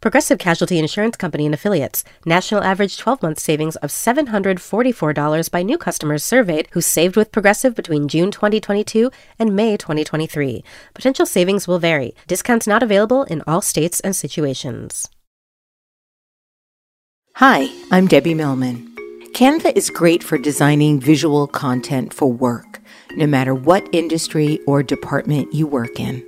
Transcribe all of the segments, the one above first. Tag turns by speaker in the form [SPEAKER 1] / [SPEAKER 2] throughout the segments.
[SPEAKER 1] Progressive Casualty Insurance Company and Affiliates. National average 12 month savings of $744 by new customers surveyed who saved with Progressive between June 2022 and May 2023. Potential savings will vary. Discounts not available in all states and situations.
[SPEAKER 2] Hi, I'm Debbie Millman. Canva is great for designing visual content for work, no matter what industry or department you work in.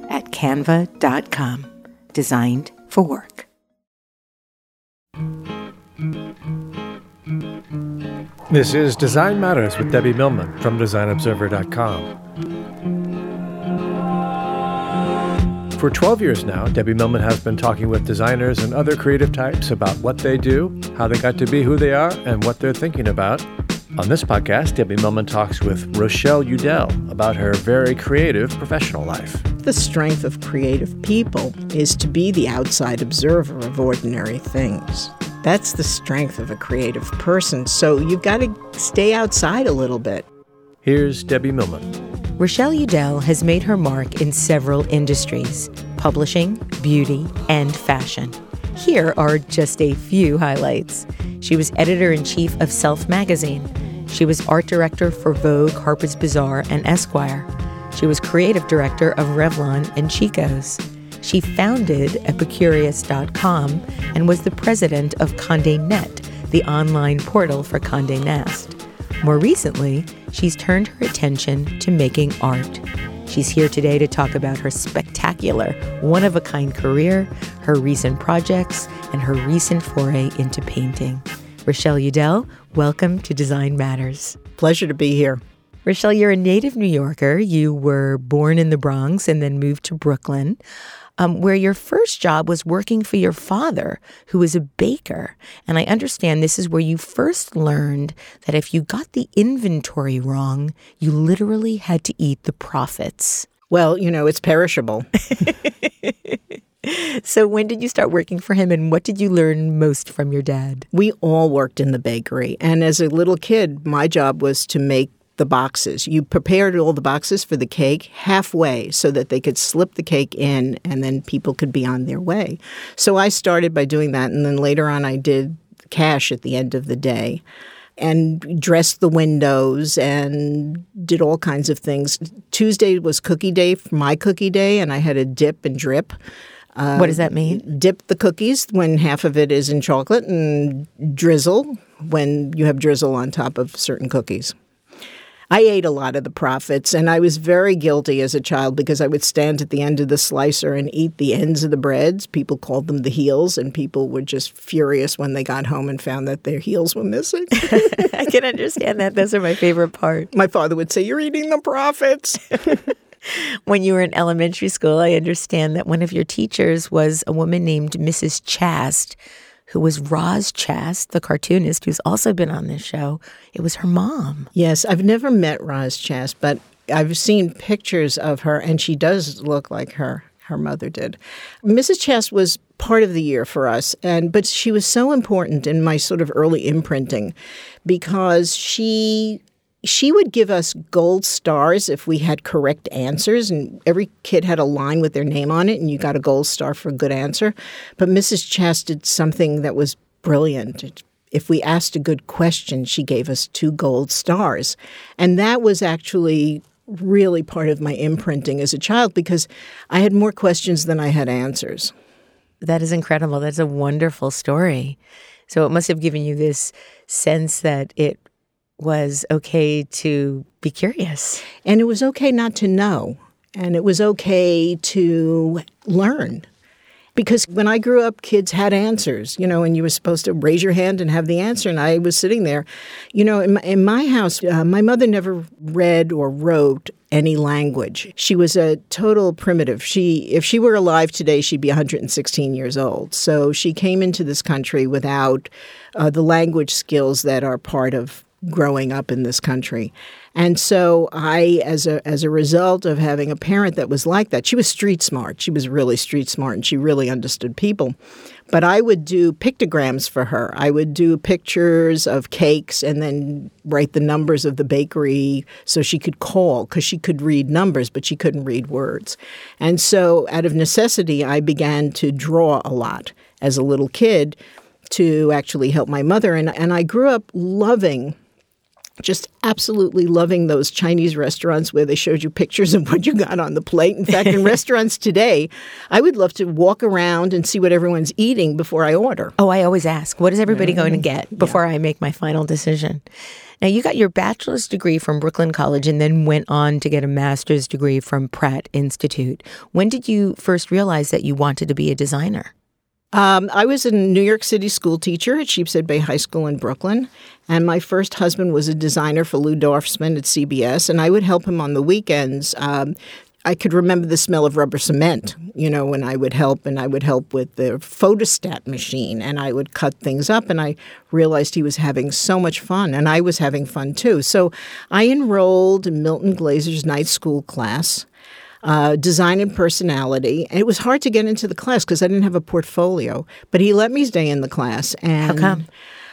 [SPEAKER 2] at canva.com. Designed for work.
[SPEAKER 3] This is Design Matters with Debbie Millman from DesignObserver.com. For 12 years now, Debbie Millman has been talking with designers and other creative types about what they do, how they got to be who they are, and what they're thinking about. On this podcast, Debbie Millman talks with Rochelle Udell about her very creative professional life.
[SPEAKER 4] The strength of creative people is to be the outside observer of ordinary things. That's the strength of a creative person. So you've got to stay outside a little bit.
[SPEAKER 3] Here's Debbie Millman.
[SPEAKER 2] Rochelle Udell has made her mark in several industries publishing, beauty, and fashion. Here are just a few highlights. She was editor in chief of Self magazine. She was art director for Vogue, Harper's Bazaar, and Esquire. She was creative director of Revlon and Chico's. She founded Epicurious.com and was the president of Condé Net, the online portal for Condé Nast. More recently, she's turned her attention to making art. She's here today to talk about her spectacular, one of a kind career, her recent projects, and her recent foray into painting. Rochelle Udell, welcome to Design Matters.
[SPEAKER 4] Pleasure to be here.
[SPEAKER 2] Rochelle, you're a native New Yorker. You were born in the Bronx and then moved to Brooklyn, um, where your first job was working for your father, who was a baker. And I understand this is where you first learned that if you got the inventory wrong, you literally had to eat the profits.
[SPEAKER 4] Well, you know, it's perishable.
[SPEAKER 2] so, when did you start working for him, and what did you learn most from your dad?
[SPEAKER 4] We all worked in the bakery. And as a little kid, my job was to make the boxes. You prepared all the boxes for the cake halfway so that they could slip the cake in and then people could be on their way. So I started by doing that. And then later on, I did cash at the end of the day and dressed the windows and did all kinds of things. Tuesday was cookie day, my cookie day, and I had a dip and drip.
[SPEAKER 2] Uh, what does that mean?
[SPEAKER 4] Dip the cookies when half of it is in chocolate and drizzle when you have drizzle on top of certain cookies. I ate a lot of the profits, and I was very guilty as a child because I would stand at the end of the slicer and eat the ends of the breads. People called them the heels, and people were just furious when they got home and found that their heels were missing.
[SPEAKER 2] I can understand that. Those are my favorite part.
[SPEAKER 4] My father would say, You're eating the profits.
[SPEAKER 2] when you were in elementary school, I understand that one of your teachers was a woman named Mrs. Chast who was Roz Chast, the cartoonist who's also been on this show. It was her mom.
[SPEAKER 4] Yes, I've never met Roz Chast, but I've seen pictures of her, and she does look like her. Her mother did. Mrs. Chast was part of the year for us, and but she was so important in my sort of early imprinting because she she would give us gold stars if we had correct answers, and every kid had a line with their name on it, and you got a gold star for a good answer. But Mrs. Chast did something that was brilliant. If we asked a good question, she gave us two gold stars. And that was actually really part of my imprinting as a child because I had more questions than I had answers.
[SPEAKER 2] that is incredible. That's a wonderful story. So it must have given you this sense that it was okay to be curious.
[SPEAKER 4] And it was okay not to know. And it was okay to learn. Because when I grew up, kids had answers, you know, and you were supposed to raise your hand and have the answer. And I was sitting there. You know, in my, in my house, uh, my mother never read or wrote any language. She was a total primitive. She if she were alive today, she'd be 116 years old. So she came into this country without uh, the language skills that are part of growing up in this country. And so I as a as a result of having a parent that was like that, she was street smart. She was really street smart and she really understood people. But I would do pictograms for her. I would do pictures of cakes and then write the numbers of the bakery so she could call because she could read numbers, but she couldn't read words. And so, out of necessity, I began to draw a lot as a little kid to actually help my mother. And, and I grew up loving just absolutely loving those Chinese restaurants where they showed you pictures of what you got on the plate. In fact, in restaurants today, I would love to walk around and see what everyone's eating before I order.
[SPEAKER 2] Oh, I always ask, what is everybody going to get before yeah. I make my final decision? Now, you got your bachelor's degree from Brooklyn College and then went on to get a master's degree from Pratt Institute. When did you first realize that you wanted to be a designer?
[SPEAKER 4] Um, I was a New York City school teacher at Sheepshead Bay High School in Brooklyn, and my first husband was a designer for Lou Dorfsman at CBS, and I would help him on the weekends. Um, I could remember the smell of rubber cement, you know, when I would help, and I would help with the photostat machine, and I would cut things up, and I realized he was having so much fun, and I was having fun too. So I enrolled in Milton Glaser's night school class uh, design and personality. And it was hard to get into the class because I didn't have a portfolio. But he let me stay in the class. And,
[SPEAKER 2] How come?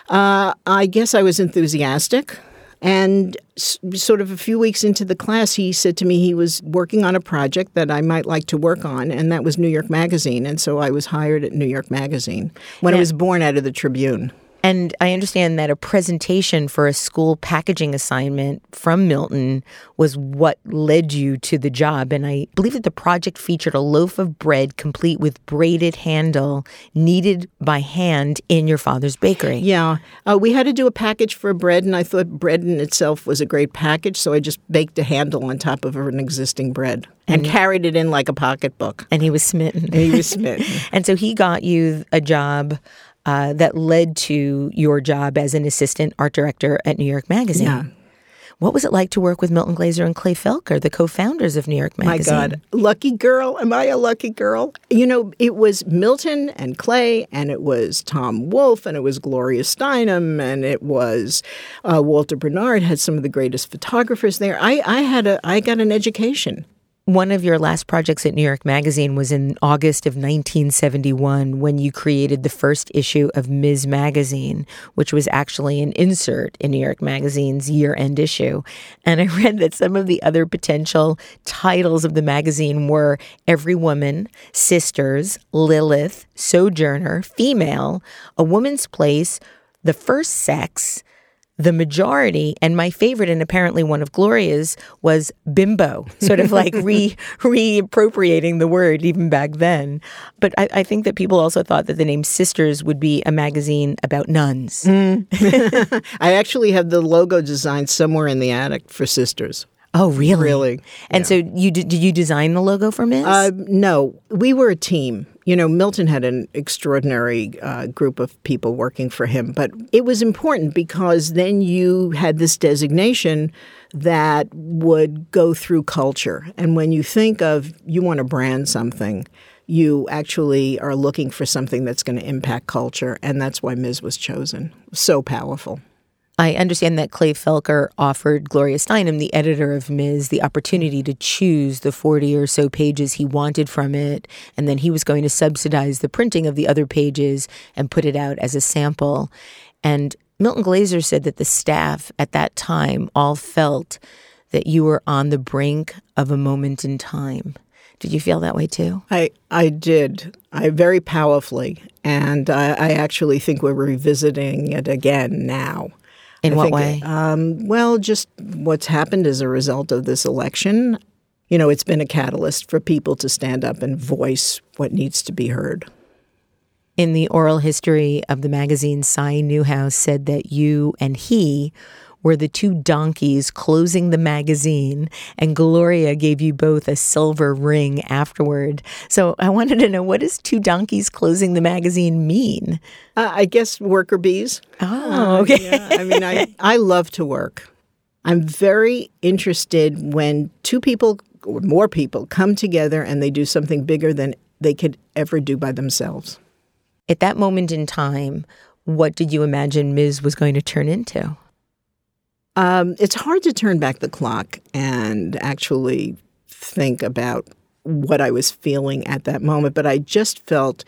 [SPEAKER 4] Uh, I guess I was enthusiastic. And s- sort of a few weeks into the class, he said to me he was working on a project that I might like to work on, and that was New York Magazine. And so I was hired at New York Magazine when yeah. I was born out of the Tribune.
[SPEAKER 2] And I understand that a presentation for a school packaging assignment from Milton was what led you to the job. And I believe that the project featured a loaf of bread complete with braided handle kneaded by hand in your father's bakery.
[SPEAKER 4] Yeah. Uh, we had to do a package for bread, and I thought bread in itself was a great package. So I just baked a handle on top of an existing bread and, and carried it in like a pocketbook.
[SPEAKER 2] And he was smitten. And
[SPEAKER 4] he was smitten.
[SPEAKER 2] and so he got you a job uh, that led to your job as an assistant art director at New York Magazine.
[SPEAKER 4] Yeah.
[SPEAKER 2] What was it like to work with Milton Glaser and Clay Felker, the co-founders of New York Magazine?
[SPEAKER 4] My God, lucky girl! Am I a lucky girl? You know, it was Milton and Clay, and it was Tom Wolfe, and it was Gloria Steinem, and it was uh, Walter Bernard. Had some of the greatest photographers there. I, I had a, I got an education
[SPEAKER 2] one of your last projects at New York Magazine was in August of 1971 when you created the first issue of Ms. Magazine, which was actually an insert in New York Magazine's year end issue. And I read that some of the other potential titles of the magazine were Every Woman, Sisters, Lilith, Sojourner, Female, A Woman's Place, The First Sex, the majority and my favorite and apparently one of gloria's was bimbo sort of like re reappropriating the word even back then but I, I, think that people also thought that the name sisters would be a magazine about nuns mm.
[SPEAKER 4] i actually have the logo designed somewhere in the attic for sisters
[SPEAKER 2] Oh, really?
[SPEAKER 4] Really.
[SPEAKER 2] And yeah. so you did, did you design the logo for Miss? Uh,
[SPEAKER 4] no, we were a team. You know, Milton had an extraordinary uh, group of people working for him, but it was important because then you had this designation that would go through culture. And when you think of you want to brand something, you actually are looking for something that's going to impact culture. And that's why Ms. was chosen. So powerful.
[SPEAKER 2] I understand that Clay Felker offered Gloria Steinem, the editor of Ms., the opportunity to choose the 40 or so pages he wanted from it, and then he was going to subsidize the printing of the other pages and put it out as a sample. And Milton Glaser said that the staff at that time all felt that you were on the brink of a moment in time. Did you feel that way too?
[SPEAKER 4] I, I did. I very powerfully. And I, I actually think we're revisiting it again now.
[SPEAKER 2] In
[SPEAKER 4] I
[SPEAKER 2] what
[SPEAKER 4] think,
[SPEAKER 2] way?
[SPEAKER 4] Um, well, just what's happened as a result of this election. You know, it's been a catalyst for people to stand up and voice what needs to be heard.
[SPEAKER 2] In the oral history of the magazine, Cy Newhouse said that you and he were the two donkeys closing the magazine, and Gloria gave you both a silver ring afterward. So I wanted to know what does two donkeys closing the magazine mean?
[SPEAKER 4] Uh, I guess worker bees.
[SPEAKER 2] Oh, okay. Uh,
[SPEAKER 4] yeah. I mean, I, I love to work. I'm very interested when two people or more people come together and they do something bigger than they could ever do by themselves.
[SPEAKER 2] At that moment in time, what did you imagine Ms. was going to turn into?
[SPEAKER 4] Um, it's hard to turn back the clock and actually think about what I was feeling at that moment, but I just felt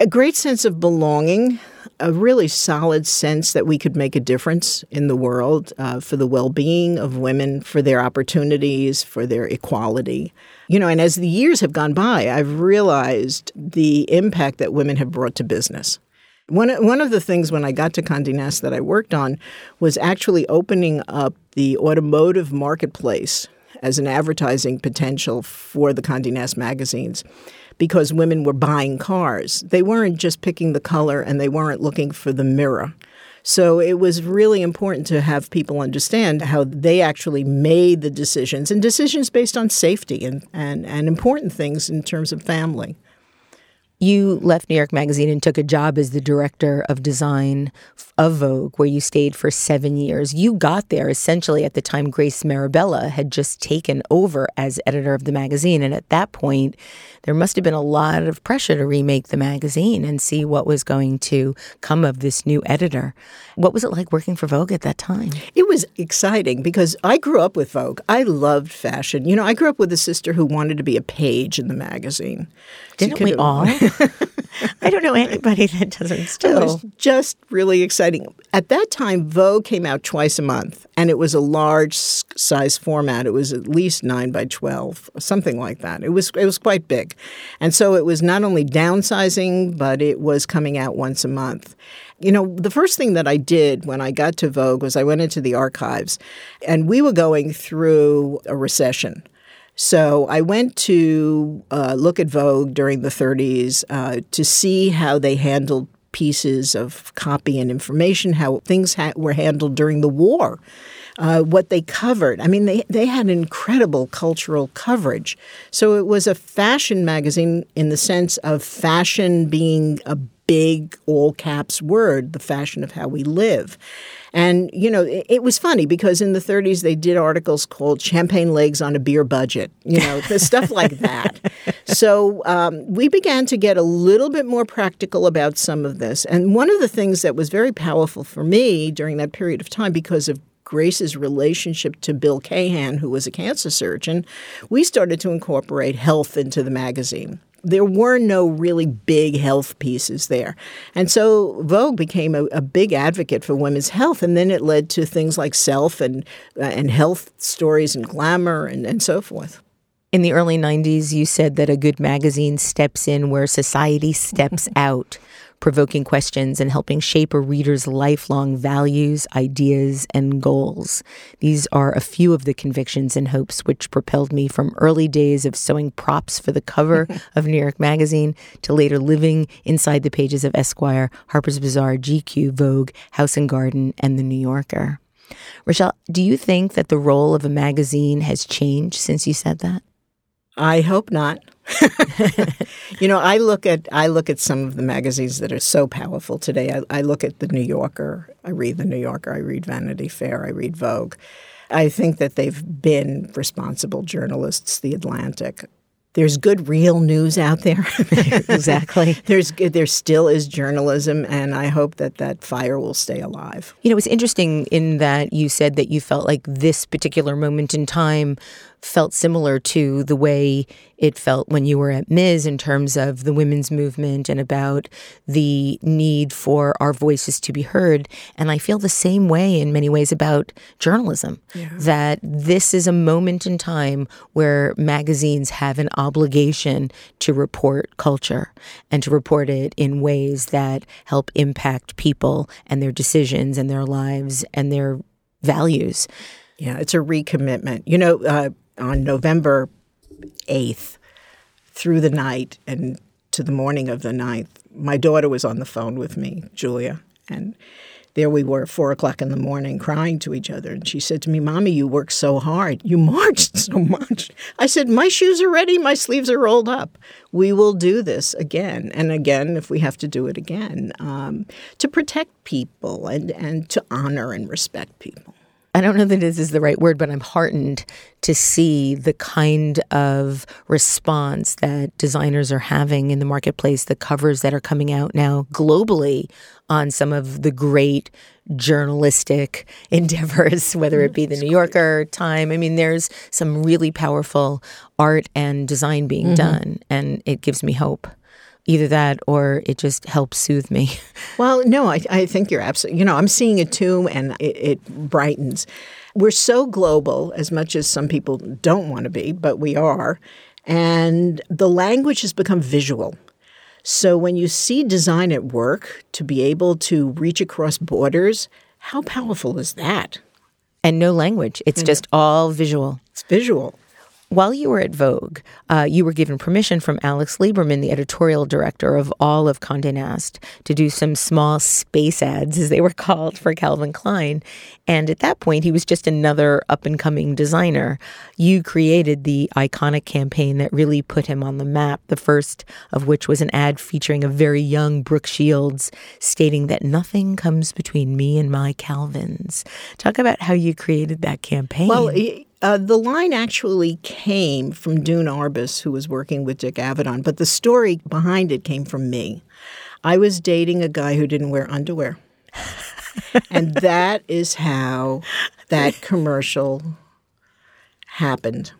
[SPEAKER 4] a great sense of belonging, a really solid sense that we could make a difference in the world uh, for the well being of women, for their opportunities, for their equality. You know, and as the years have gone by, I've realized the impact that women have brought to business. One, one of the things when I got to Condé Nast that I worked on was actually opening up the automotive marketplace as an advertising potential for the Condé Nast magazines because women were buying cars. They weren't just picking the color and they weren't looking for the mirror. So it was really important to have people understand how they actually made the decisions and decisions based on safety and, and, and important things in terms of family.
[SPEAKER 2] You left New York Magazine and took a job as the director of design of Vogue, where you stayed for seven years. You got there essentially at the time Grace Mirabella had just taken over as editor of the magazine. And at that point, there must have been a lot of pressure to remake the magazine and see what was going to come of this new editor. What was it like working for Vogue at that time?
[SPEAKER 4] It was exciting because I grew up with Vogue. I loved fashion. You know, I grew up with a sister who wanted to be a page in the magazine.
[SPEAKER 2] Didn't we all? I don't know anybody that doesn't still. Oh.
[SPEAKER 4] It was just really exciting. At that time, Vogue came out twice a month, and it was a large size format. It was at least nine by twelve, something like that. It was it was quite big, and so it was not only downsizing, but it was coming out once a month. You know, the first thing that I did when I got to Vogue was I went into the archives, and we were going through a recession. So I went to uh, look at Vogue during the 30s uh, to see how they handled pieces of copy and information, how things ha- were handled during the war. Uh, what they covered. I mean, they, they had incredible cultural coverage. So it was a fashion magazine in the sense of fashion being a big all caps word, the fashion of how we live. And, you know, it, it, was funny because in the 30s they did articles called Champagne Legs on a Beer Budget, you know, stuff like that. So um, we began to get a little bit more practical about some of this. And one of the things that was very powerful for me during that period of time because of Grace's relationship to Bill Cahan, who was a cancer surgeon, we started to incorporate health into the magazine there were no really big health pieces there. And so Vogue became a, a, big advocate for women's health. And then it led to things like self and, uh, and health stories and glamour and, and so forth.
[SPEAKER 2] In the early 90s, you said that a good magazine steps in where society steps out provoking questions and helping shape a reader's lifelong values, ideas, and goals. These are a few of the convictions and hopes which propelled me from early days of sewing props for the cover of New York Magazine to later living inside the pages of Esquire, Harper's Bazaar, GQ, Vogue, House and Garden, and The New Yorker. Rochelle, do you think that the role of a magazine has changed since you said that?
[SPEAKER 4] I hope not. you know, I look at I look at some of the magazines that are so powerful today. I, I, look at the New Yorker. I read the New Yorker. I read Vanity Fair. I read Vogue. I think that they've been responsible journalists. The Atlantic there's good real news out there.
[SPEAKER 2] exactly.
[SPEAKER 4] there's there still is journalism, and I hope that that fire will stay alive.
[SPEAKER 2] You know, it's interesting in that you said that you felt like this particular moment in time felt similar to the way it felt when you were at Ms. in terms of the women's movement and about the need for our voices to be heard. And I feel the same way in many ways about journalism. Yeah. That this is a moment in time where magazines have an obligation to report culture and to report it in ways that help impact people and their decisions and their lives and their values.
[SPEAKER 4] Yeah, it's a recommitment. You know, uh, on November 8th through the night and to the morning of the 9th, my daughter was on the phone with me, Julia, and there we were, four o'clock in the morning, crying to each other. And she said to me, Mommy, you work so hard. You marched so much. I said, My shoes are ready. My sleeves are rolled up. We will do this again and again if we have to do it again um, to protect people and, and to honor and respect people.
[SPEAKER 2] I don't know that this is the right word, but I'm heartened to see the kind of response that designers are having in the marketplace, the covers that are coming out now globally on some of the great journalistic endeavors, whether it be the New Yorker, Time. I mean, there's some really powerful art and design being mm-hmm. done, and it gives me hope either that or it just helps soothe me.
[SPEAKER 4] Well, no, I, I think you're absolutely, you know, I'm seeing it too, and it, it brightens. We're so global, as much as some people don't want to be, but we are. And the language has become visual. So when you see design at work, to be able to reach across borders, how powerful is that?
[SPEAKER 2] And no language. It's just all visual.
[SPEAKER 4] It's visual.
[SPEAKER 2] While you were at Vogue, uh, you were given permission from Alex Liberman, the editorial director of all of Condé Nast, to do some small space ads, as they were called, for Calvin Klein. And at that point, he was just another up and coming designer. You created the iconic campaign that really put him on the map, the first of which was an ad featuring a very young Brooke Shields stating that nothing comes between me and my Calvins. Talk about how you created that campaign.
[SPEAKER 4] Well, uh, the line actually came from Doon Arbus, who was working with Dick Avedon, but the story behind it came from me. I was dating a guy who didn't wear underwear. and that is how that commercial happened.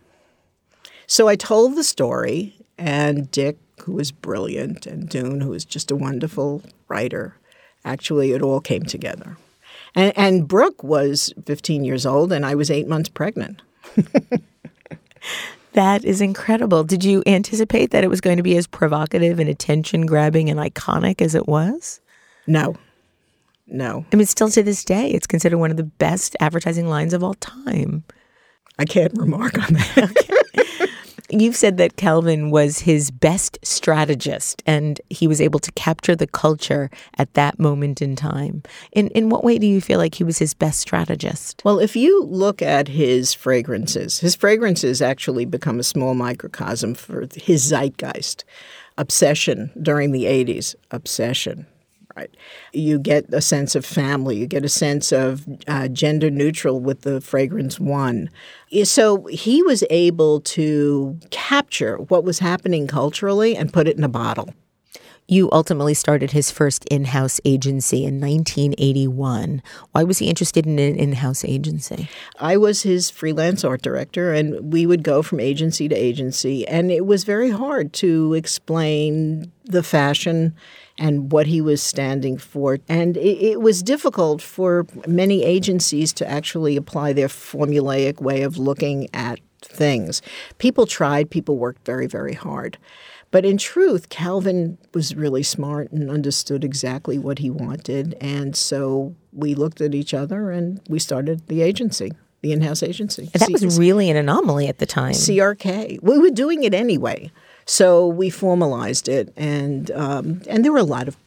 [SPEAKER 4] So I told the story, and Dick, who was brilliant, and Doon, who was just a wonderful writer, actually, it all came together. And, and Brooke was 15 years old, and I was eight months pregnant.
[SPEAKER 2] That is incredible. Did you anticipate that it was going to be as provocative and attention grabbing and iconic as it was?
[SPEAKER 4] No. No.
[SPEAKER 2] I mean, still to this day, it's considered one of the best advertising lines of all time.
[SPEAKER 4] I can't remark on that.
[SPEAKER 2] You've said that Calvin was his best strategist and he was able to capture the culture at that moment in time. In in what way do you feel like he was his best strategist?
[SPEAKER 4] Well, if you look at his fragrances, his fragrances actually become a small microcosm for his zeitgeist. Obsession during the 80s, obsession right? You get a sense of family. You get a sense of uh, gender neutral with the fragrance one. So he was able to capture what was happening culturally and put it in a bottle.
[SPEAKER 2] You ultimately started his first in house agency in 1981. Why was he interested in an in house agency?
[SPEAKER 4] I was his freelance art director, and we would go from agency to agency. And it was very hard to explain the fashion and what he was standing for. And it, it, was difficult for many agencies to actually apply their formulaic way of looking at things. People tried, people worked very, very hard. But in truth, Calvin was really smart and understood exactly what he wanted. And so we looked at each other and we started the agency the in-house agency.
[SPEAKER 2] That was really an anomaly at the time.
[SPEAKER 4] CRK. We were doing it anyway. So we formalized it, and um, and there were a lot of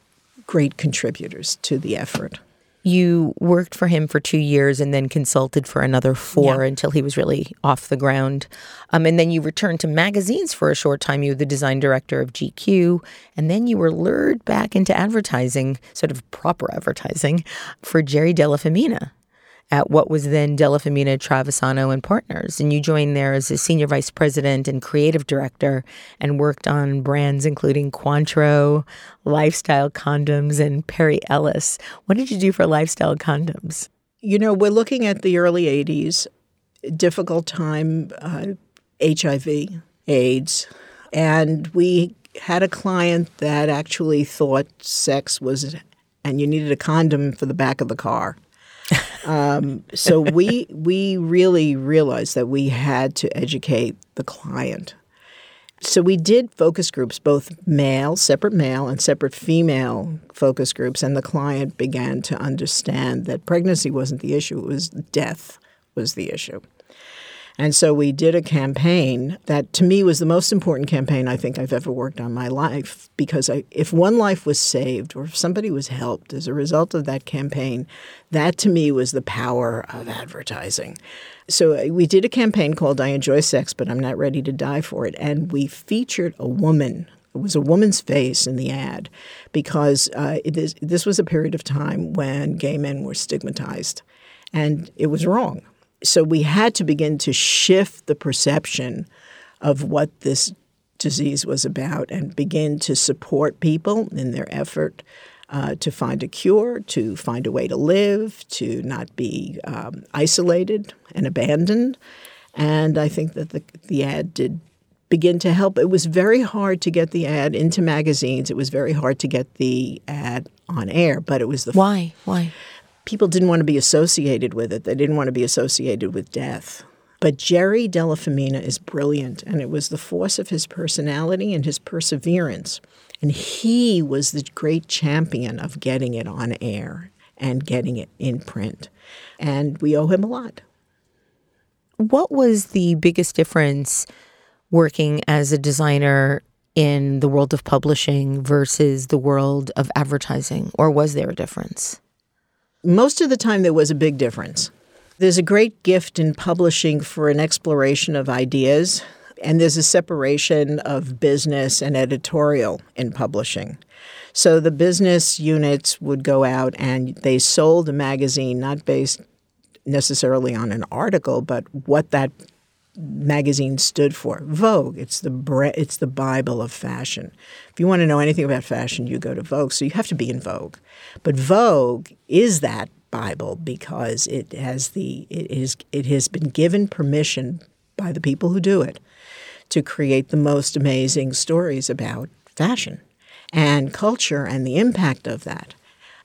[SPEAKER 4] great contributors to the effort.
[SPEAKER 2] You worked for him for two years and then consulted for another four yeah. until he was really off the ground. Um, and then you returned to magazines for a short time. You were the design director of GQ. And then you were lured back into advertising, sort of proper advertising, for Jerry Della Femina at what was then Della Femina Travisano and Partners. And you joined there as a senior vice president and creative director and worked on brands including Cointreau, Lifestyle Condoms, and Perry Ellis. What did you do for Lifestyle Condoms?
[SPEAKER 4] You know, we're looking at the early 80s, difficult time, uh, HIV, AIDS, and we had a client that actually thought sex was, and you needed a condom for the back of the car. Um, so we we really realized that we had to educate the client. So we did focus groups, both male, separate male, and separate female focus groups, and the client began to understand that pregnancy wasn't the issue; it was death was the issue. And so we did a campaign that to me was the most important campaign I think I've ever worked on in my life because I, if one life was saved or if somebody was helped as a result of that campaign, that to me was the power of advertising. So uh, we did a campaign called I Enjoy Sex, but I'm Not Ready to Die for It. And we featured a woman it was a woman's face in the ad because uh, is, this was a period of time when gay men were stigmatized, and it was wrong so we had to begin to shift the perception of what this disease was about and begin to support people in their effort uh, to find a cure, to find a way to live, to not be um, isolated and abandoned. And I think that the, the ad did begin to help. It was very hard to get the ad into magazines. It was very hard to get the ad on air, but it was the
[SPEAKER 2] why why
[SPEAKER 4] people didn't want to be associated with it. They didn't want to be associated with death. But Jerry Della Femina is brilliant, and it was the force of his personality and his perseverance. And he was the great champion of getting it on air and getting it in print. And we owe him a lot.
[SPEAKER 2] What was the biggest difference working as a designer in the world of publishing versus the world of advertising, or was there a difference?
[SPEAKER 4] Most of the time, there was a big difference. There's a great gift in publishing for an exploration of ideas, and there's a separation of business and editorial in publishing. So the business units would go out and they sold a magazine not based necessarily on an article, but what that magazine stood for. Vogue, it's the bre- it's the bible of fashion. If you want to know anything about fashion, you go to Vogue. So you have to be in Vogue. But Vogue is that bible because it has the it is it has been given permission by the people who do it to create the most amazing stories about fashion and culture and the impact of that.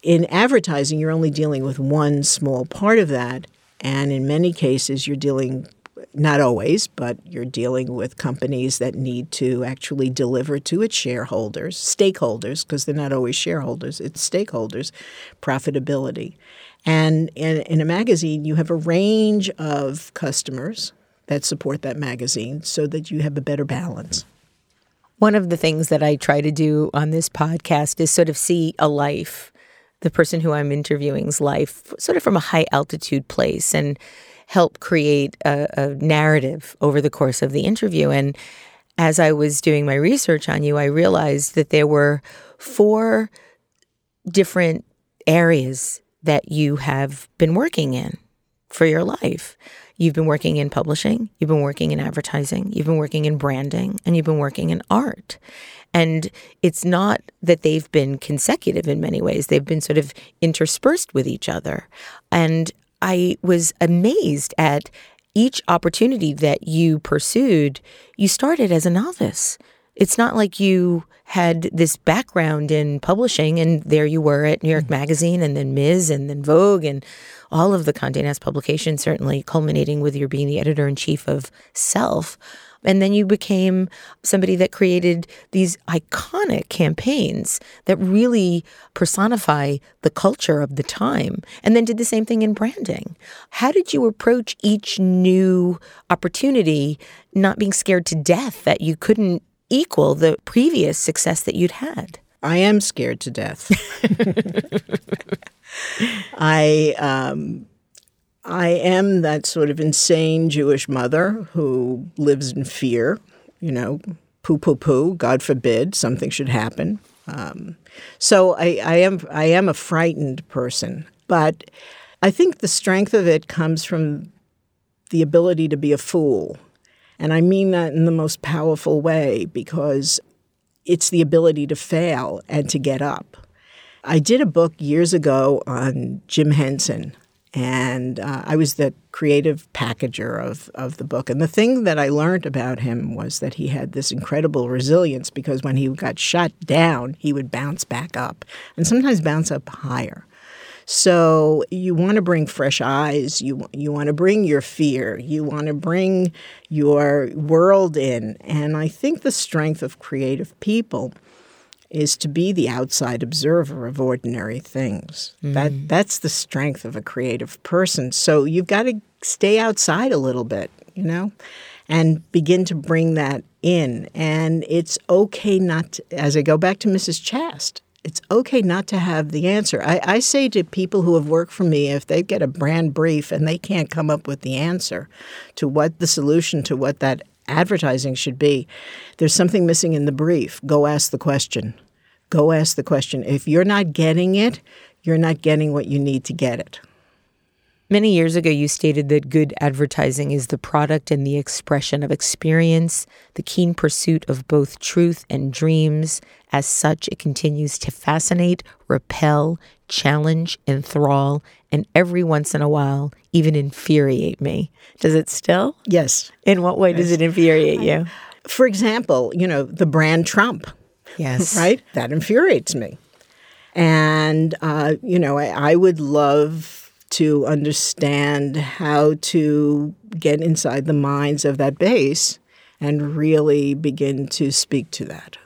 [SPEAKER 4] In advertising, you're only dealing with one small part of that, and in many cases, you're dealing not always, but you're dealing with companies that need to actually deliver to its shareholders, stakeholders, because they're not always shareholders, it's stakeholders, profitability. And in, in, a magazine, you have a range of customers that support that magazine so that you have a better balance.
[SPEAKER 2] One of the things that I try to do on this podcast is sort of see a life, the person who I'm interviewing's life, sort of from a high altitude place. And help create a, a narrative over the course of the interview. And as I was doing my research on you, I realized that there were four different areas that you have been working in for your life. You've been working in publishing, you've been working in advertising, you've been working in branding, and you've been working in art. And it's not that they've been consecutive in many ways, they've been sort of interspersed with each other. And I was amazed at each opportunity that you pursued. You started as a novice. It's not like you had this background in publishing and there you were at New York mm-hmm. Magazine and then Ms. and then Vogue and all of the Condé Nast publications, certainly culminating with your being the editor in chief of Self. And then you became somebody that created these iconic campaigns that really personify the culture of the time, and then did the same thing in branding. How did you approach each new opportunity, not being scared to death that you couldn't equal the previous success that you'd had?
[SPEAKER 4] I am scared to death. I um, I am that sort of insane Jewish mother who lives in fear, you know, poo poo poo, God forbid something should happen. Um, so I, I am I am a frightened person, but I think the strength of it comes from the ability to be a fool. And I mean that in the most powerful way because it's the ability to fail and to get up. I did a book years ago on Jim Henson, and uh, I was the creative packager of, of the book. And the thing that I learned about him was that he had this incredible resilience because when he got shot down, he would bounce back up and sometimes bounce up higher. So you want to bring fresh eyes. You you want to bring your fear. You want to bring your world in. And I think the strength of creative people is to be the outside observer of ordinary things. Mm. That that's the strength of a creative person. So you've got to stay outside a little bit. you know, and begin to bring that in. And it's okay not, to, as I go back to Mrs. Chast, it's okay not to have the answer. I, I, say to people who have worked for me, if they get a brand brief and they can't come up with the answer to what the solution to what that advertising should be, there's something missing in the brief. Go ask the question. Go ask the question. If you're not getting it, you're not getting what you need to get it.
[SPEAKER 2] Many years ago, you stated that good advertising is the product and the expression of experience, the keen pursuit of both truth and dreams. As such, it continues to fascinate, repel, challenge, enthrall, and every once in a while, even infuriate me. Does it still?
[SPEAKER 4] Yes.
[SPEAKER 2] In what way yes. does it infuriate you?
[SPEAKER 4] For example, you know, the brand Trump.
[SPEAKER 2] Yes.
[SPEAKER 4] Right? That infuriates me. And, uh, you know, I, I would love to understand how to get inside the minds of that base and really begin to speak to that.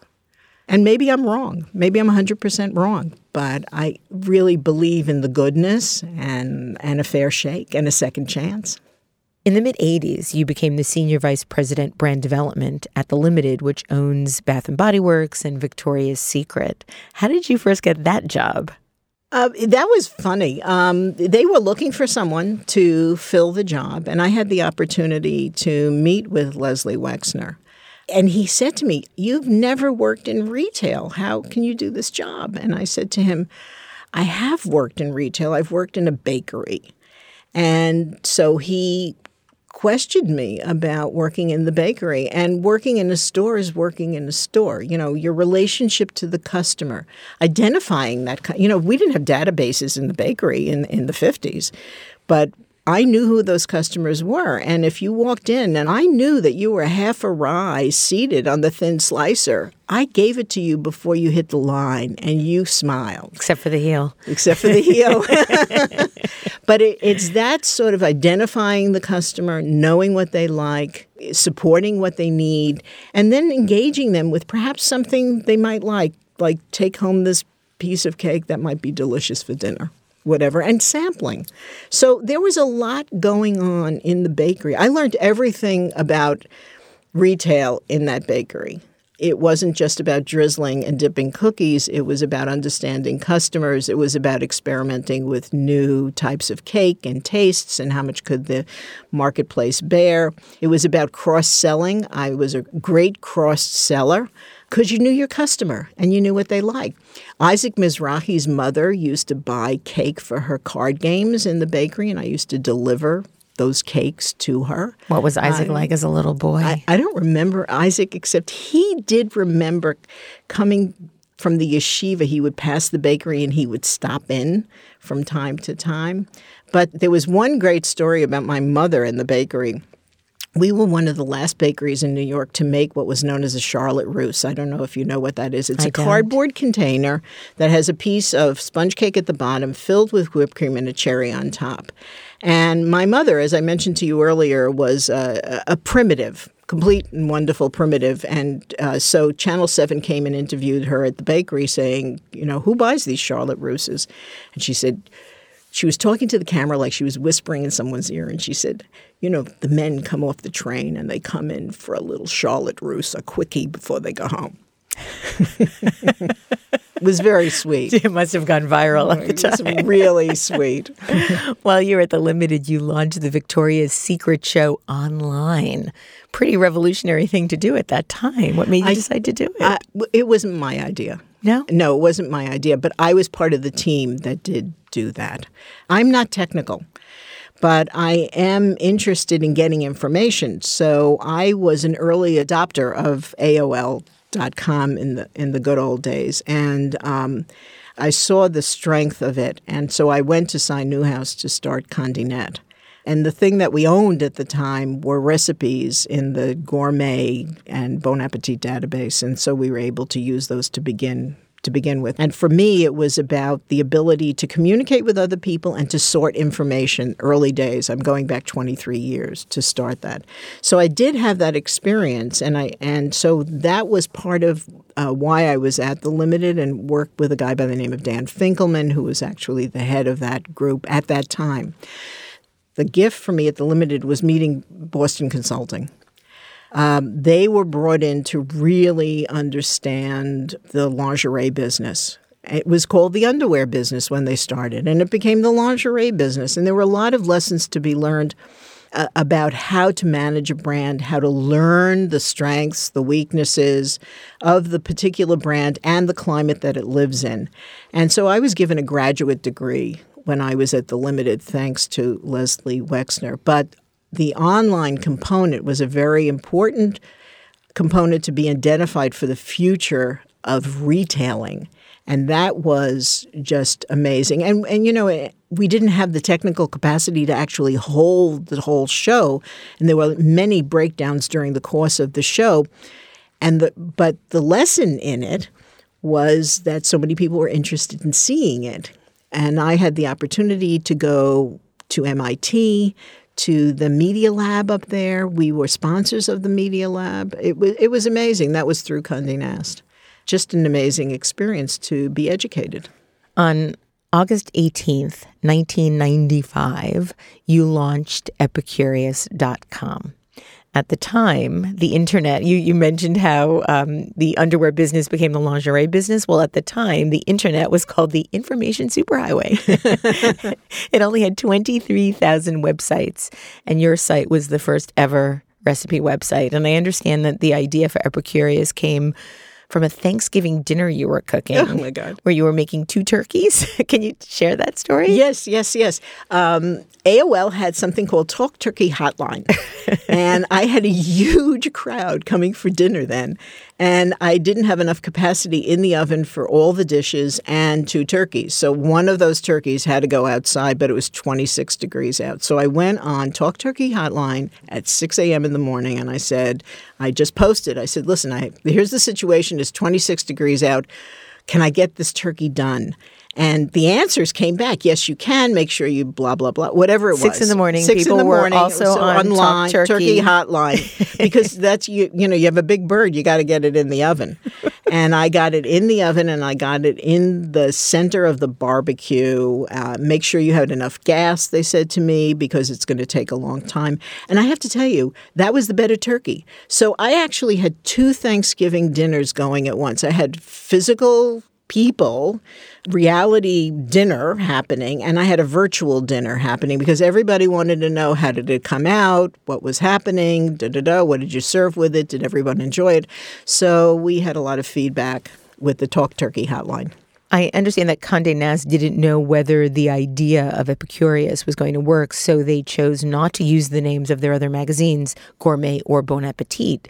[SPEAKER 4] And maybe I'm wrong. Maybe I'm 100% wrong, but I really believe in the goodness and, and a fair shake and a second chance.
[SPEAKER 2] In the mid 80s, you became the senior vice president brand development at The Limited, which owns Bath and Body Works and Victoria's Secret. How did you first get that job?
[SPEAKER 4] Uh, that was funny. Um, they were looking for someone to fill the job, and I had the opportunity to meet with Leslie Wexner. And he said to me, You've never worked in retail. How can you do this job? And I said to him, I have worked in retail. I've worked in a bakery. And so he questioned me about working in the bakery and working in a store is working in a store you know your relationship to the customer identifying that you know we didn't have databases in the bakery in in the 50s but I knew who those customers were. And if you walked in and I knew that you were half a rye seated on the thin slicer, I gave it to you before you hit the line and you smiled.
[SPEAKER 2] Except for the heel.
[SPEAKER 4] Except for the heel. but it, it's that sort of identifying the customer, knowing what they like, supporting what they need, and then engaging them with perhaps something they might like, like take home this piece of cake that might be delicious for dinner whatever, and sampling. So there was a lot going on in the bakery. I learned everything about retail in that bakery. It wasn't just about drizzling and dipping cookies. It was about understanding customers. It was about experimenting with new types of cake and tastes and how much could the marketplace bear. It was about cross selling. I was a great cross seller because you knew your customer and you knew what they liked. Isaac Mizrahi's mother used to buy cake for her card games in the bakery, and I used to deliver those cakes to her.
[SPEAKER 2] What was Isaac like as a little boy?
[SPEAKER 4] I, I don't remember Isaac, except he did remember coming from the yeshiva. He would pass the bakery and he would stop in from time to time. But there was one great story about my mother in the bakery we were one of the last bakeries in New York to make what was known as a Charlotte Russe. I don't know if you know what that is. It's
[SPEAKER 2] I
[SPEAKER 4] a don't. cardboard container that has a piece of sponge cake at the bottom filled with whipped cream and a cherry on top. And my mother, as I mentioned to you earlier, was a, a primitive, complete and wonderful primitive. And uh, so Channel 7 came and interviewed her at the bakery saying, you know, who buys these Charlotte Russes? And she said, she was talking to the camera like she was whispering in someone's ear, and she said, You know, the men come off the train and they come in for a little Charlotte Russe, a quickie before they go home. it was very sweet.
[SPEAKER 2] It must have gone viral at the time.
[SPEAKER 4] It was really sweet.
[SPEAKER 2] While you were at the Limited, you launched the Victoria's Secret show online. Pretty revolutionary thing to do at that time. What made you I, decide to do it? I,
[SPEAKER 4] it wasn't my idea.
[SPEAKER 2] No?
[SPEAKER 4] No, it wasn't my idea, but I was part of the team that did do that. I'm not technical but I am interested in getting information. So I was an early adopter of AOL.com in the in the good old days, and um, I saw the strength of it. And so I went to Cy Newhouse to start Condé Net. And the thing that we owned at the time were recipes in the gourmet and Bon Appetit database. And so we were able to use those to begin to begin with. And for me, it was about the ability to communicate with other people and to sort information early days. I'm going back 23 years to start that. So I did have that experience, and I and so that was part of uh, why I was at the Limited and worked with a guy by the name of Dan Finkelman, who was actually the head of that group at that time. The gift for me at the Limited was meeting Boston Consulting. Um, they were brought in to really understand the lingerie business. It was called the underwear business when they started, and it became the lingerie business. And there were a lot of lessons to be learned uh, about how to manage a brand, how to learn the strengths, the weaknesses of the particular brand and the climate that it lives in. And so I was given a graduate degree when I was at the Limited, thanks to Leslie Wexner. But the online component was a very important component to be identified for the future of retailing. And that was just amazing. And, and you know, eh, we didn't have the technical capacity to actually hold the whole show. And there were many breakdowns during the course of the show. And the, but the lesson in it was that so many people were interested in seeing it. And I had the opportunity to go to MIT, to the Media Lab up there. We were sponsors of the Media Lab. It was it was amazing. That was through Condé Nast. Just an amazing experience to be educated.
[SPEAKER 2] On August 18th, 1995, you launched Epicurious.com at the time, the internet, you, you mentioned how um, the underwear business became the lingerie business. Well, at the time, the internet was called the information superhighway. it only had 23,000 websites, and your site was the first ever recipe website. And I understand that the idea for Epicurious came from a Thanksgiving dinner you were cooking.
[SPEAKER 4] Oh my God.
[SPEAKER 2] Where you were making two turkeys. Can you share that story?
[SPEAKER 4] Yes, yes, yes. Um, AOL had something called Talk Turkey Hotline. and I had a huge crowd coming for dinner then. And I didn't have enough capacity in the oven for all the dishes and two turkeys. So one of those turkeys had to go outside, but it was 26 degrees out. So I went on Talk Turkey Hotline at 6 a.m. in the morning and I said, I just posted, I said, listen, I, here's the situation. It's 26 degrees out. Can I get this turkey done? And the answers came back. Yes, you can. Make sure you blah blah blah. Whatever it was.
[SPEAKER 2] Six in the morning.
[SPEAKER 4] Six
[SPEAKER 2] people
[SPEAKER 4] in the morning.
[SPEAKER 2] Were also
[SPEAKER 4] so
[SPEAKER 2] on
[SPEAKER 4] online
[SPEAKER 2] Talk Turkey.
[SPEAKER 4] hotline because that's you. You know, you have a big bird. You got to get it in the oven. and I got it in the oven, and I got it in the center of the barbecue. Uh, make sure you had enough gas. They said to me because it's going to take a long time. And I have to tell you, that was the better turkey. So I actually had two Thanksgiving dinners going at once. I had physical people reality dinner happening and I had a virtual dinner happening because everybody wanted to know how did it come out, what was happening, da da da, what did you serve with it, did everyone enjoy it? So we had a lot of feedback with the Talk Turkey hotline.
[SPEAKER 2] I understand that Condé Nast didn't know whether the idea of Epicurious was going to work, so they chose not to use the names of their other magazines, Gourmet or Bon Appetit.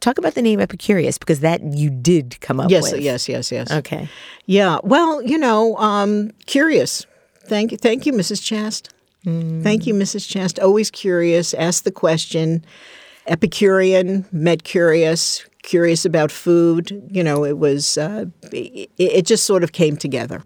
[SPEAKER 2] Talk about the name Epicurious because that you did come up
[SPEAKER 4] yes,
[SPEAKER 2] with.
[SPEAKER 4] Yes, yes, yes, yes,
[SPEAKER 2] Okay.
[SPEAKER 4] Yeah. Well, you know, um, curious. Thank you, thank you, Mrs. Chast. Mm. Thank you, Mrs. Chast. Always curious. Ask the question. Epicurean, met curious, curious about food. You know, it was. Uh, it, it just sort of came together.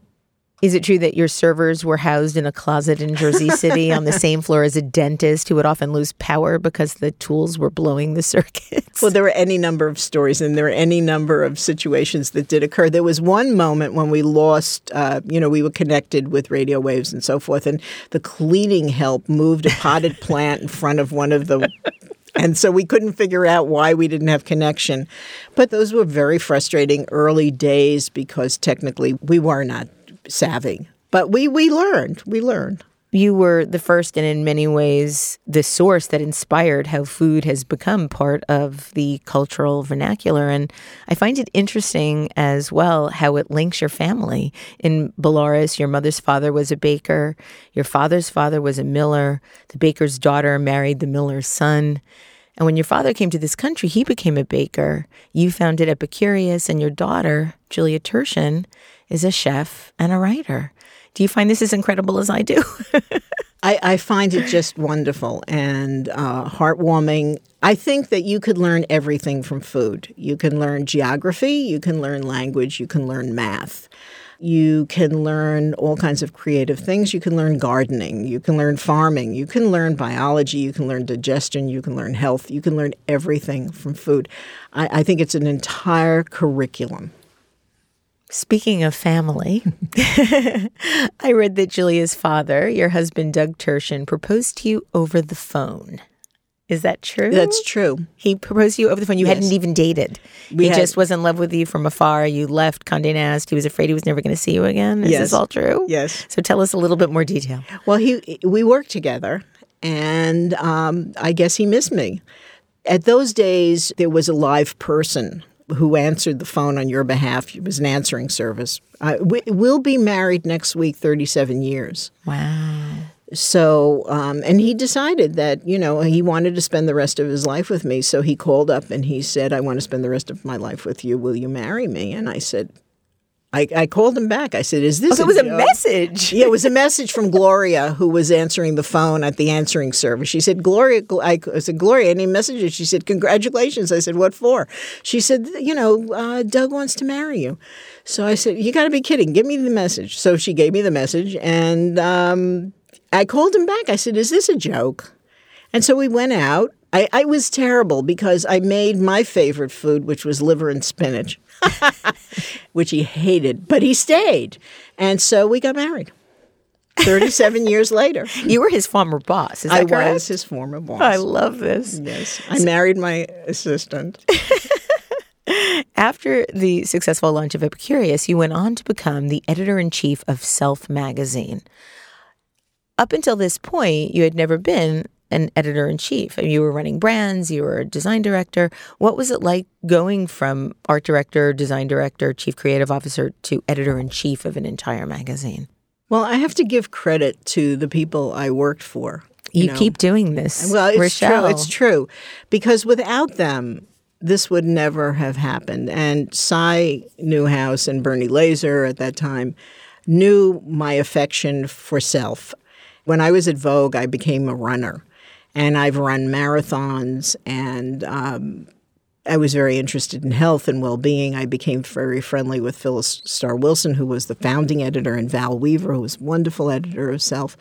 [SPEAKER 2] Is it true that your servers were housed in a closet in Jersey City on the same floor as a dentist who would often lose power because the tools were blowing the circuits?
[SPEAKER 4] Well, there were any number of stories and there were any number of situations that did occur. There was one moment when we lost, uh, you know, we were connected with radio waves and so forth, and the cleaning help moved a potted plant in front of one of the and so we couldn't figure out why we didn't have connection. But those were very frustrating early days because technically we were not savvy. But we we learned. We learned.
[SPEAKER 2] You were the first and in many ways the source that inspired how food has become part of the cultural vernacular. And I find it interesting as well how it links your family. In Belarus, your mother's father was a baker, your father's father was a miller, the baker's daughter married the miller's son. And when your father came to this country, he became a baker. You founded Epicurious, and your daughter, Julia Turshen, is a chef and a writer. Do you find this as incredible as I do?
[SPEAKER 4] I, I, find it just wonderful and uh, heartwarming. I think that you could learn everything from food. You can learn geography, you can learn language, you can learn math. You can learn all kinds of creative things. You can learn gardening. You can learn farming. You can learn biology. You can learn digestion. You can learn health. You can learn everything from food. I, I think it's an entire curriculum.
[SPEAKER 2] Speaking of family, I read that Julia's father, your husband Doug Turshen, proposed to you over the phone. Is that true?
[SPEAKER 4] That's true.
[SPEAKER 2] He proposed to you over the phone. You
[SPEAKER 4] Yes.
[SPEAKER 2] hadn't even dated.
[SPEAKER 4] We
[SPEAKER 2] he
[SPEAKER 4] had-
[SPEAKER 2] just was in love with you from afar. You left Condé Nast. He was afraid he was never going to see you again. Is
[SPEAKER 4] Yes.
[SPEAKER 2] this all true?
[SPEAKER 4] Yes.
[SPEAKER 2] So tell us a little bit more detail.
[SPEAKER 4] Well, he we worked together, and um, I guess he missed me. At those days, there was a live person who answered the phone on your behalf. It was an answering service. I, we, we'll be married next week, thirty-seven years.
[SPEAKER 2] Wow.
[SPEAKER 4] So, um, and he decided that, you know, he wanted to spend the rest of his life with me. So he called up and he said, I want to spend the rest of my life with you. Will you marry me? And I said, I, I called him back. I said, Is this
[SPEAKER 2] So it was a message.
[SPEAKER 4] Yeah, it was a message from Gloria, who was answering the phone at the answering service. She said, "Gloria," I I said, "Gloria, any messages?" She said, "Congratulations." I said, "What for?" She said, "You know, uh, Doug wants to marry you." So I said, "You got to be kidding! Give me the message." So she gave me the message, and um, I called him back. I said, "Is this a joke?" And so we went out. I, I was terrible because I made my favorite food, which was liver and spinach, which he hated, but he stayed. And so we got married 37 years later.
[SPEAKER 2] You were his former boss.
[SPEAKER 4] I
[SPEAKER 2] correct?
[SPEAKER 4] was his former boss.
[SPEAKER 2] I love this.
[SPEAKER 4] yes. I married my assistant.
[SPEAKER 2] After the successful launch of Epicurious, you went on to become the editor in chief of Self magazine. Up until this point, you had never been an editor in chief. You were running brands, you were a design director. What was it like going from art director, design director, chief creative officer to editor in chief of an entire magazine?
[SPEAKER 4] Well, I have to give credit to the people I worked for.
[SPEAKER 2] You,
[SPEAKER 4] know.
[SPEAKER 2] keep doing this.
[SPEAKER 4] Well, it's
[SPEAKER 2] Rochelle.
[SPEAKER 4] true. It's true. Because without them, this would never have happened. And Cy Newhouse and Bernie Leser at that time knew my affection for self. When I was at Vogue, I became a runner. And I've run marathons and um, I was very interested in health and well being. I became very friendly with Phyllis Starr Wilson, who was the founding editor, and Val Weaver, who was a wonderful editor of Self.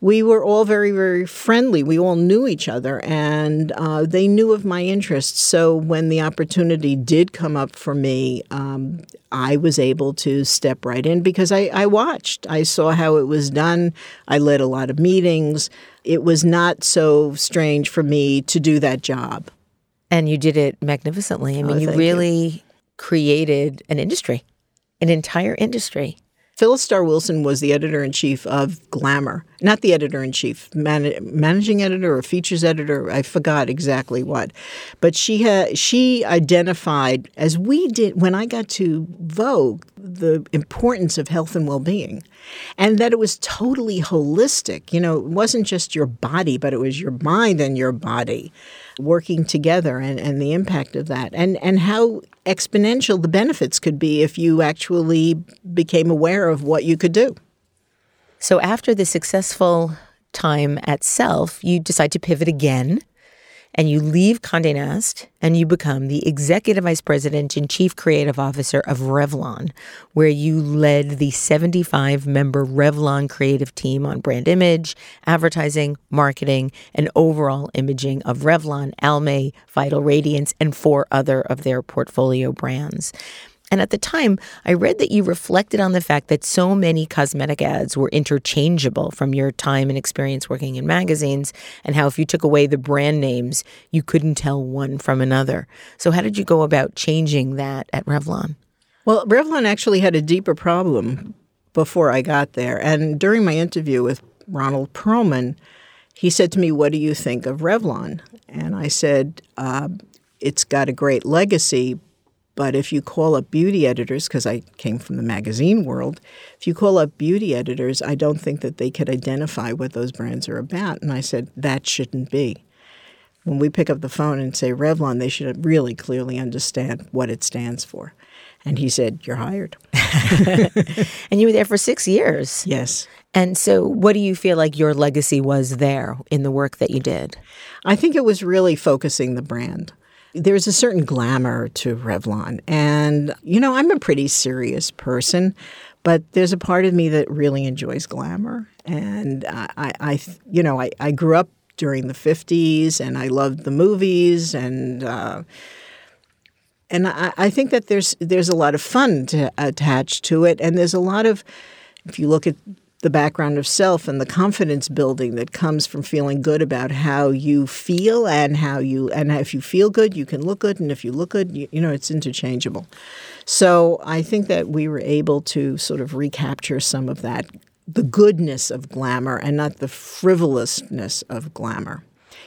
[SPEAKER 4] We were all very, very friendly. We all knew each other, and uh, they knew of my interests. So when the opportunity did come up for me, um, I was able to step right in because I, I watched. I saw how it was done. I led a lot of meetings. It was not so strange for me to do that job.
[SPEAKER 2] And you did it magnificently. I oh, mean,
[SPEAKER 4] Oh,
[SPEAKER 2] you
[SPEAKER 4] thank you.
[SPEAKER 2] really created an industry, an entire industry.
[SPEAKER 4] Phyllis Starr Wilson was the editor in chief of Glamour, not the editor in chief, man- managing editor or features editor. I forgot exactly what, but she had she identified as we did when I got to Vogue the importance of health and well being, and that it was totally holistic. You know, it wasn't just your body, but it was your mind and your body working together, and, and the impact of that, and and how exponential the benefits could be if you actually became aware of what you could do.
[SPEAKER 2] So after the successful time at Self, you decide to pivot again and you leave Condé Nast and you become the executive vice president and chief creative officer of Revlon, where you led the 75 member Revlon creative team on brand image, advertising, marketing, and overall imaging of Revlon, Almay, Vital Radiance, and four other of their portfolio brands. And at the time, I read that you reflected on the fact that so many cosmetic ads were interchangeable from your time and experience working in magazines, and how if you took away the brand names, you couldn't tell one from another. So, how did you go about changing that at Revlon?
[SPEAKER 4] Well, Revlon actually had a deeper problem before I got there. And during my interview with Ronald Perelman, he said to me, What do you think of Revlon? And I said, uh, It's got a great legacy, but if you call up beauty editors, because I came from the magazine world, if you call up beauty editors, I don't think that they could identify what those brands are about. And I said, That shouldn't be. When we pick up the phone and say Revlon, they should really clearly understand what it stands for. And he said, You're hired.
[SPEAKER 2] And you were there for six years.
[SPEAKER 4] Yes.
[SPEAKER 2] And so, what do you feel like your legacy was there in the work that you did?
[SPEAKER 4] I think it was really focusing the brand. There's a certain glamour to Revlon. And, you know, I'm a pretty serious person, but there's a part of me that really enjoys glamour. And I, I, you know, I, I grew up during the 50s and I loved the movies and, uh, and I, I think that there's there's a lot of fun to, attached to it, and there's a lot of if you look at the background of self and the confidence building that comes from feeling good about how you feel and how you and if you feel good you can look good and if you look good you, you know it's interchangeable. So i think that we were able to sort of recapture some of that the goodness of glamour and not the frivolousness of glamour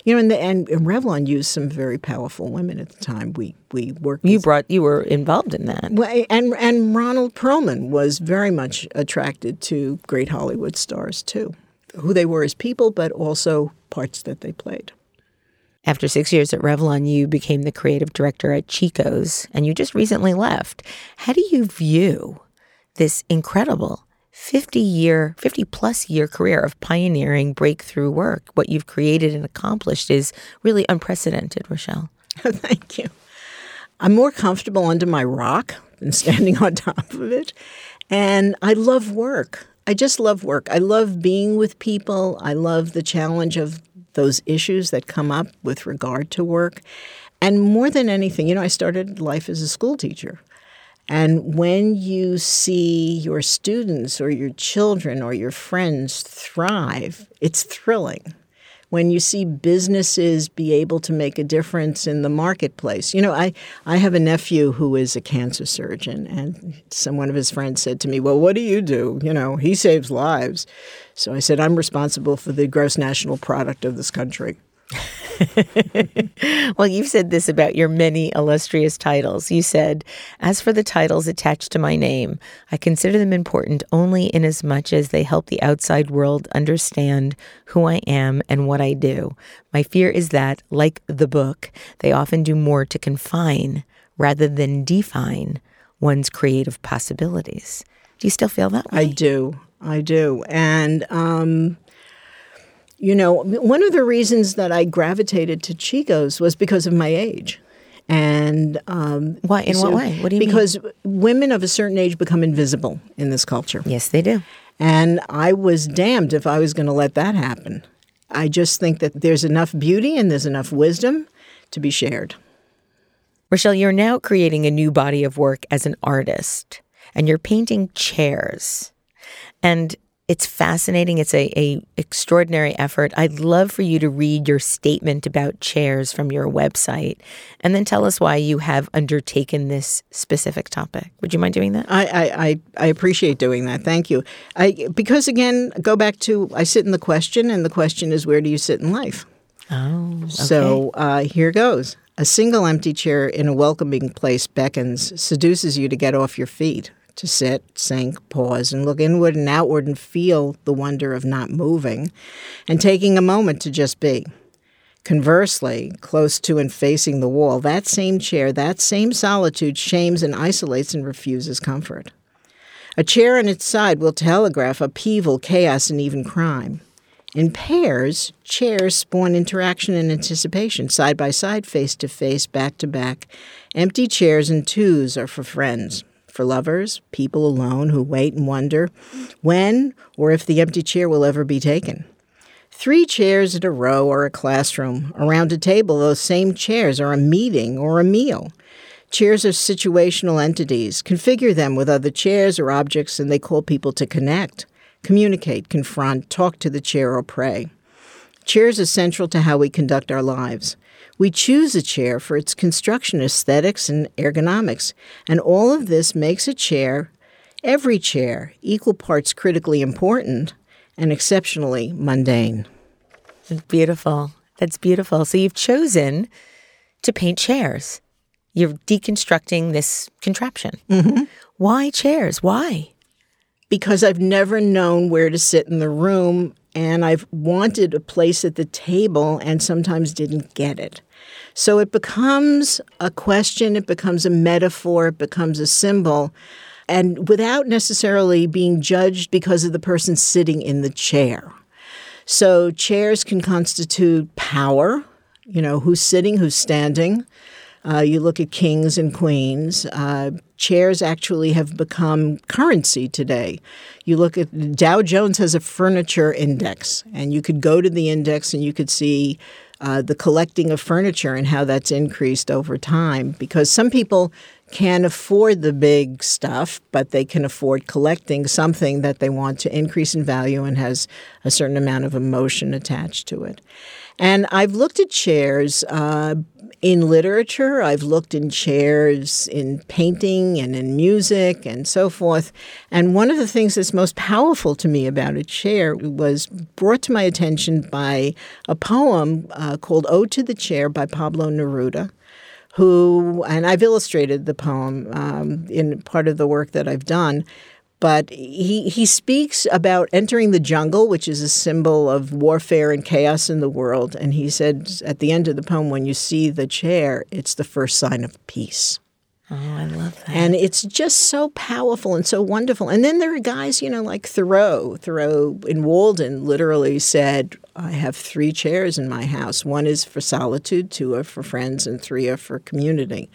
[SPEAKER 4] you know, and, the, and, and Revlon used some very powerful women at the time. We we worked.
[SPEAKER 2] You brought you were involved in that.
[SPEAKER 4] And and Ronald Perelman was very much attracted to great Hollywood stars too, who they were as people, but also parts that they played.
[SPEAKER 2] After six years at Revlon, you became the creative director at Chico's, and you just recently left. How do you view this incredible 50 year, 50 plus year career of pioneering breakthrough work. What you've created and accomplished is really unprecedented, Rochelle.
[SPEAKER 4] Thank you. I'm more comfortable under my rock than standing on top of it. And I love work. I just love work. I love being with people. I love the challenge of those issues that come up with regard to work. And more than anything, you know, I started life as a school teacher. And when you see your students or your children or your friends thrive, it's thrilling. When you see businesses be able to make a difference in the marketplace. You know, I, I have a nephew who is a cancer surgeon, and some one of his friends said to me, Well, what do you do? You know, he saves lives. So I said, I'm responsible for the gross national product of this country.
[SPEAKER 2] well, you've said this about your many illustrious titles. You said, As for the titles attached to my name, I consider them important only in as much as they help the outside world understand who I am and what I do. My fear is that, like the book, they often do more to confine rather than define one's creative possibilities. Do you still feel that way?
[SPEAKER 4] I do. I do. And, um, you know, one of the reasons that I gravitated to Chico's was because of my age. And um,
[SPEAKER 2] why? In so, what way? What do you mean?
[SPEAKER 4] because
[SPEAKER 2] mean?
[SPEAKER 4] women of a certain age become invisible in this culture.
[SPEAKER 2] Yes, they do.
[SPEAKER 4] And I was damned if I was going to let that happen. I just think that there's enough beauty and there's enough wisdom to be shared.
[SPEAKER 2] Rochelle, you're now creating a new body of work as an artist, and you're painting chairs. And it's fascinating. It's a, a extraordinary effort. I'd love for you to read your statement about chairs from your website and then tell us why you have undertaken this specific topic. Would you mind doing that?
[SPEAKER 4] I, I, I appreciate doing that. Thank you. I because again, go back to I sit in the question, and the question is where do you sit in life?
[SPEAKER 2] Oh, okay.
[SPEAKER 4] so uh, here goes. A single empty chair in a welcoming place beckons, seduces you to get off your feet to sit, sink, pause, and look inward and outward and feel the wonder of not moving and taking a moment to just be. Conversely, close to and facing the wall, that same chair, that same solitude shames and isolates and refuses comfort. A chair on its side will telegraph upheaval, chaos, and even crime. In pairs, chairs spawn interaction and anticipation, side by side, face to face, back to back. Empty chairs and twos are for friends for lovers, people alone who wait and wonder when or if the empty chair will ever be taken. Three chairs in a row or a classroom. Around a table, those same chairs are a meeting or a meal. Chairs are situational entities. Configure them with other chairs or objects, and they call people to connect, communicate, confront, talk to the chair, or pray. Chairs are central to how we conduct our lives. We choose a chair for its construction aesthetics and ergonomics, and all of this makes a chair, every chair, equal parts critically important and exceptionally mundane.
[SPEAKER 2] Beautiful. That's beautiful. So you've chosen to paint chairs. You're deconstructing this contraption.
[SPEAKER 4] Mm-hmm.
[SPEAKER 2] Why chairs? Why?
[SPEAKER 4] Because I've never known where to sit in the room and I've wanted a place at the table and sometimes didn't get it. So it becomes a question, it becomes a metaphor, it becomes a symbol, and without necessarily being judged because of the person sitting in the chair. So chairs can constitute power, you know, who's sitting, who's standing. Uh, you look at kings and queens. Uh, chairs actually have become currency today. You look at Dow Jones has a furniture index, and you could go to the index and you could see uh, the collecting of furniture and how that's increased over time because some people can't afford the big stuff, but they can afford collecting something that they want to increase in value and has a certain amount of emotion attached to it. And I've looked at chairs uh, in literature, I've looked in chairs in painting and in music and so forth. And one of the things that's most powerful to me about a chair was brought to my attention by a poem uh, called Ode to the Chair by Pablo Neruda who, and I've illustrated the poem um, in part of the work that I've done, but he, he speaks about entering the jungle, which is a symbol of warfare and chaos in the world. And he said at the end of the poem, when you see the chair, it's the first sign of peace.
[SPEAKER 2] Oh, I love that.
[SPEAKER 4] And it's just so powerful and so wonderful. And then there are guys, you know, like Thoreau. Thoreau in Walden literally said, I have three chairs in my house. One is for solitude, two are for friends, and three are for community.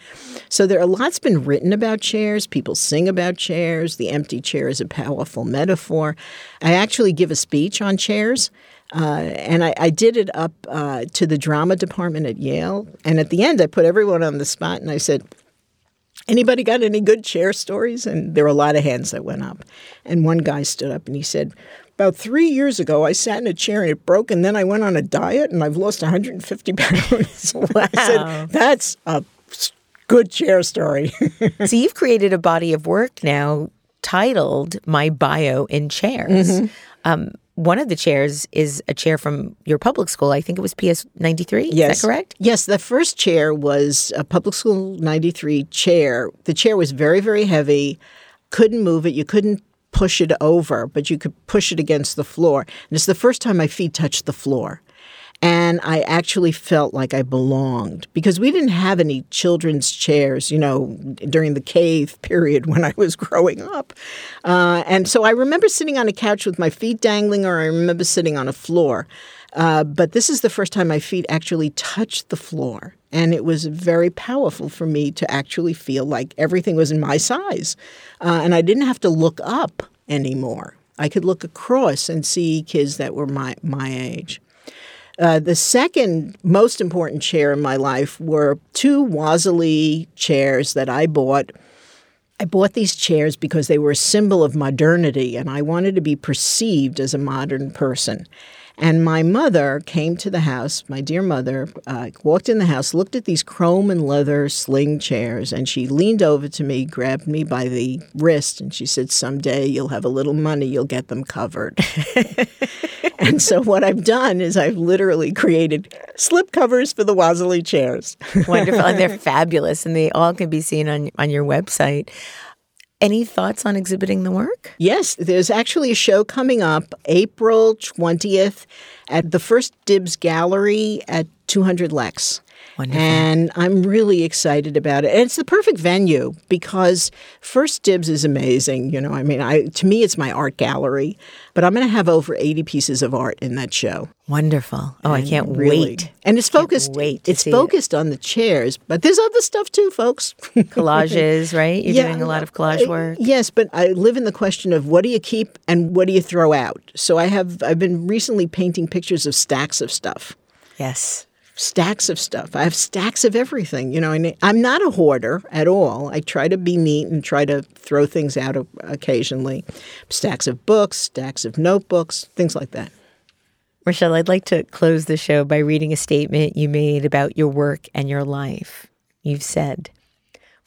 [SPEAKER 4] So there are lots been written about chairs. People sing about chairs. The empty chair is a powerful metaphor. I actually give a speech on chairs. Uh, and I, I, did it up uh, to the drama department at Yale. And at the end, I put everyone on the spot and I said, Anybody got any good chair stories? And there were a lot of hands that went up. And one guy stood up and he said, About three years ago, I sat in a chair and it broke, and then I went on a diet and I've lost 150 pounds. wow. I said, That's a good chair story.
[SPEAKER 2] so you've created a body of work now titled My Bio in Chairs. Mm-hmm. Um, one of the chairs is a chair from your public school. I think it was PS 93.
[SPEAKER 4] Yes.
[SPEAKER 2] Is that correct?
[SPEAKER 4] Yes. The first chair was a public school 93 chair. The chair was very, very heavy, couldn't move it. You couldn't push it over, but you could push it against the floor. And it's the first time my feet touched the floor. And I actually felt like I belonged because we didn't have any children's chairs, you know, during the cave period when I was growing up. Uh, and so I remember sitting on a couch with my feet dangling, or I remember sitting on a floor. Uh, but this is the first time my feet actually touched the floor. And it was very powerful for me to actually feel like everything was in my size. Uh, and I didn't have to look up anymore. I could look across and see kids that were my, my age. Uh, the second most important chair in my life were two Wassily chairs that I bought. I bought these chairs because they were a symbol of modernity and I wanted to be perceived as a modern person. And my mother came to the house, my dear mother, uh, walked in the house, looked at these chrome and leather sling chairs, and she leaned over to me, grabbed me by the wrist, and she said, Someday you'll have a little money, you'll get them covered. and so what I've done is I've literally created slip covers for the Wassily chairs.
[SPEAKER 2] Wonderful. And they're fabulous, and they all can be seen on, on your website. Any thoughts on exhibiting the work?
[SPEAKER 4] Yes, there's actually a show coming up April 20th at the First Dibs Gallery at 200 Lex.
[SPEAKER 2] Wonderful.
[SPEAKER 4] And I'm really excited about it. And it's the perfect venue because First Dibs is amazing. You know, I mean, I to me, it's my art gallery, but I'm going to have over 80 pieces of art in that show.
[SPEAKER 2] Wonderful. Oh, and I can't really, wait.
[SPEAKER 4] And it's focused.
[SPEAKER 2] Wait
[SPEAKER 4] it's focused
[SPEAKER 2] it.
[SPEAKER 4] on the chairs, but there's other stuff too, folks.
[SPEAKER 2] Collages, right? You're yeah, doing a lot of collage work.
[SPEAKER 4] Uh, yes, but I live in the question of what do you keep and what do you throw out. So I have I've been recently painting pictures of stacks of stuff.
[SPEAKER 2] Yes
[SPEAKER 4] stacks of stuff. I have stacks of everything, you know, and I'm not a hoarder at all. I try to be neat and try to throw things out occasionally. Stacks of books, stacks of notebooks, things like that.
[SPEAKER 2] Rochelle, I'd like to close the show by reading a statement you made about your work and your life. You've said,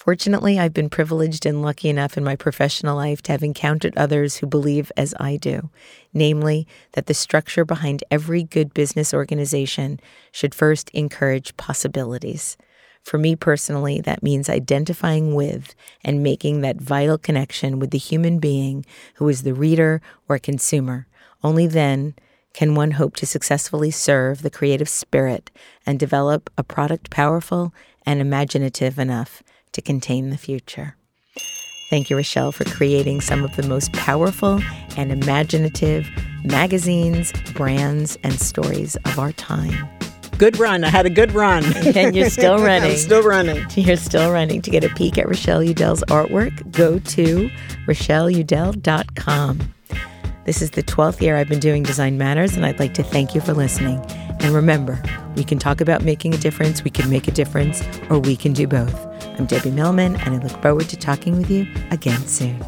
[SPEAKER 2] Fortunately, I've been privileged and lucky enough in my professional life to have encountered others who believe as I do, namely, that the structure behind every good business organization should first encourage possibilities. For me personally, that means identifying with and making that vital connection with the human being who is the reader or consumer. Only then can one hope to successfully serve the creative spirit and develop a product powerful and imaginative enough to contain the future. Thank you, Rochelle, for creating some of the most powerful and imaginative magazines, brands, and stories of our time.
[SPEAKER 4] Good run. I had a good run.
[SPEAKER 2] and you're still running.
[SPEAKER 4] I'm still running.
[SPEAKER 2] You're still running. To get a peek at Rochelle Udell's artwork, go to rochelleudell.com. This is the 12th year I've been doing Design Matters, and I'd like to thank you for listening. And remember, we can talk about making a difference, we can make a difference, or we can do both. I'm Debbie Millman, and I look forward to talking with you again soon.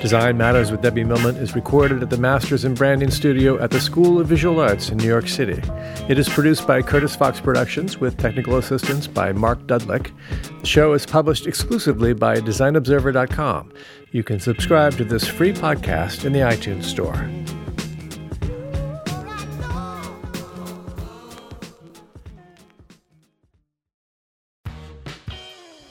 [SPEAKER 3] Design Matters with Debbie Millman is recorded at the Masters in Branding Studio at the School of Visual Arts in New York City. It is produced by Curtis Fox Productions with technical assistance by Mark Dudlick. The show is published exclusively by DesignObserver.com. You can subscribe to this free podcast in the iTunes Store.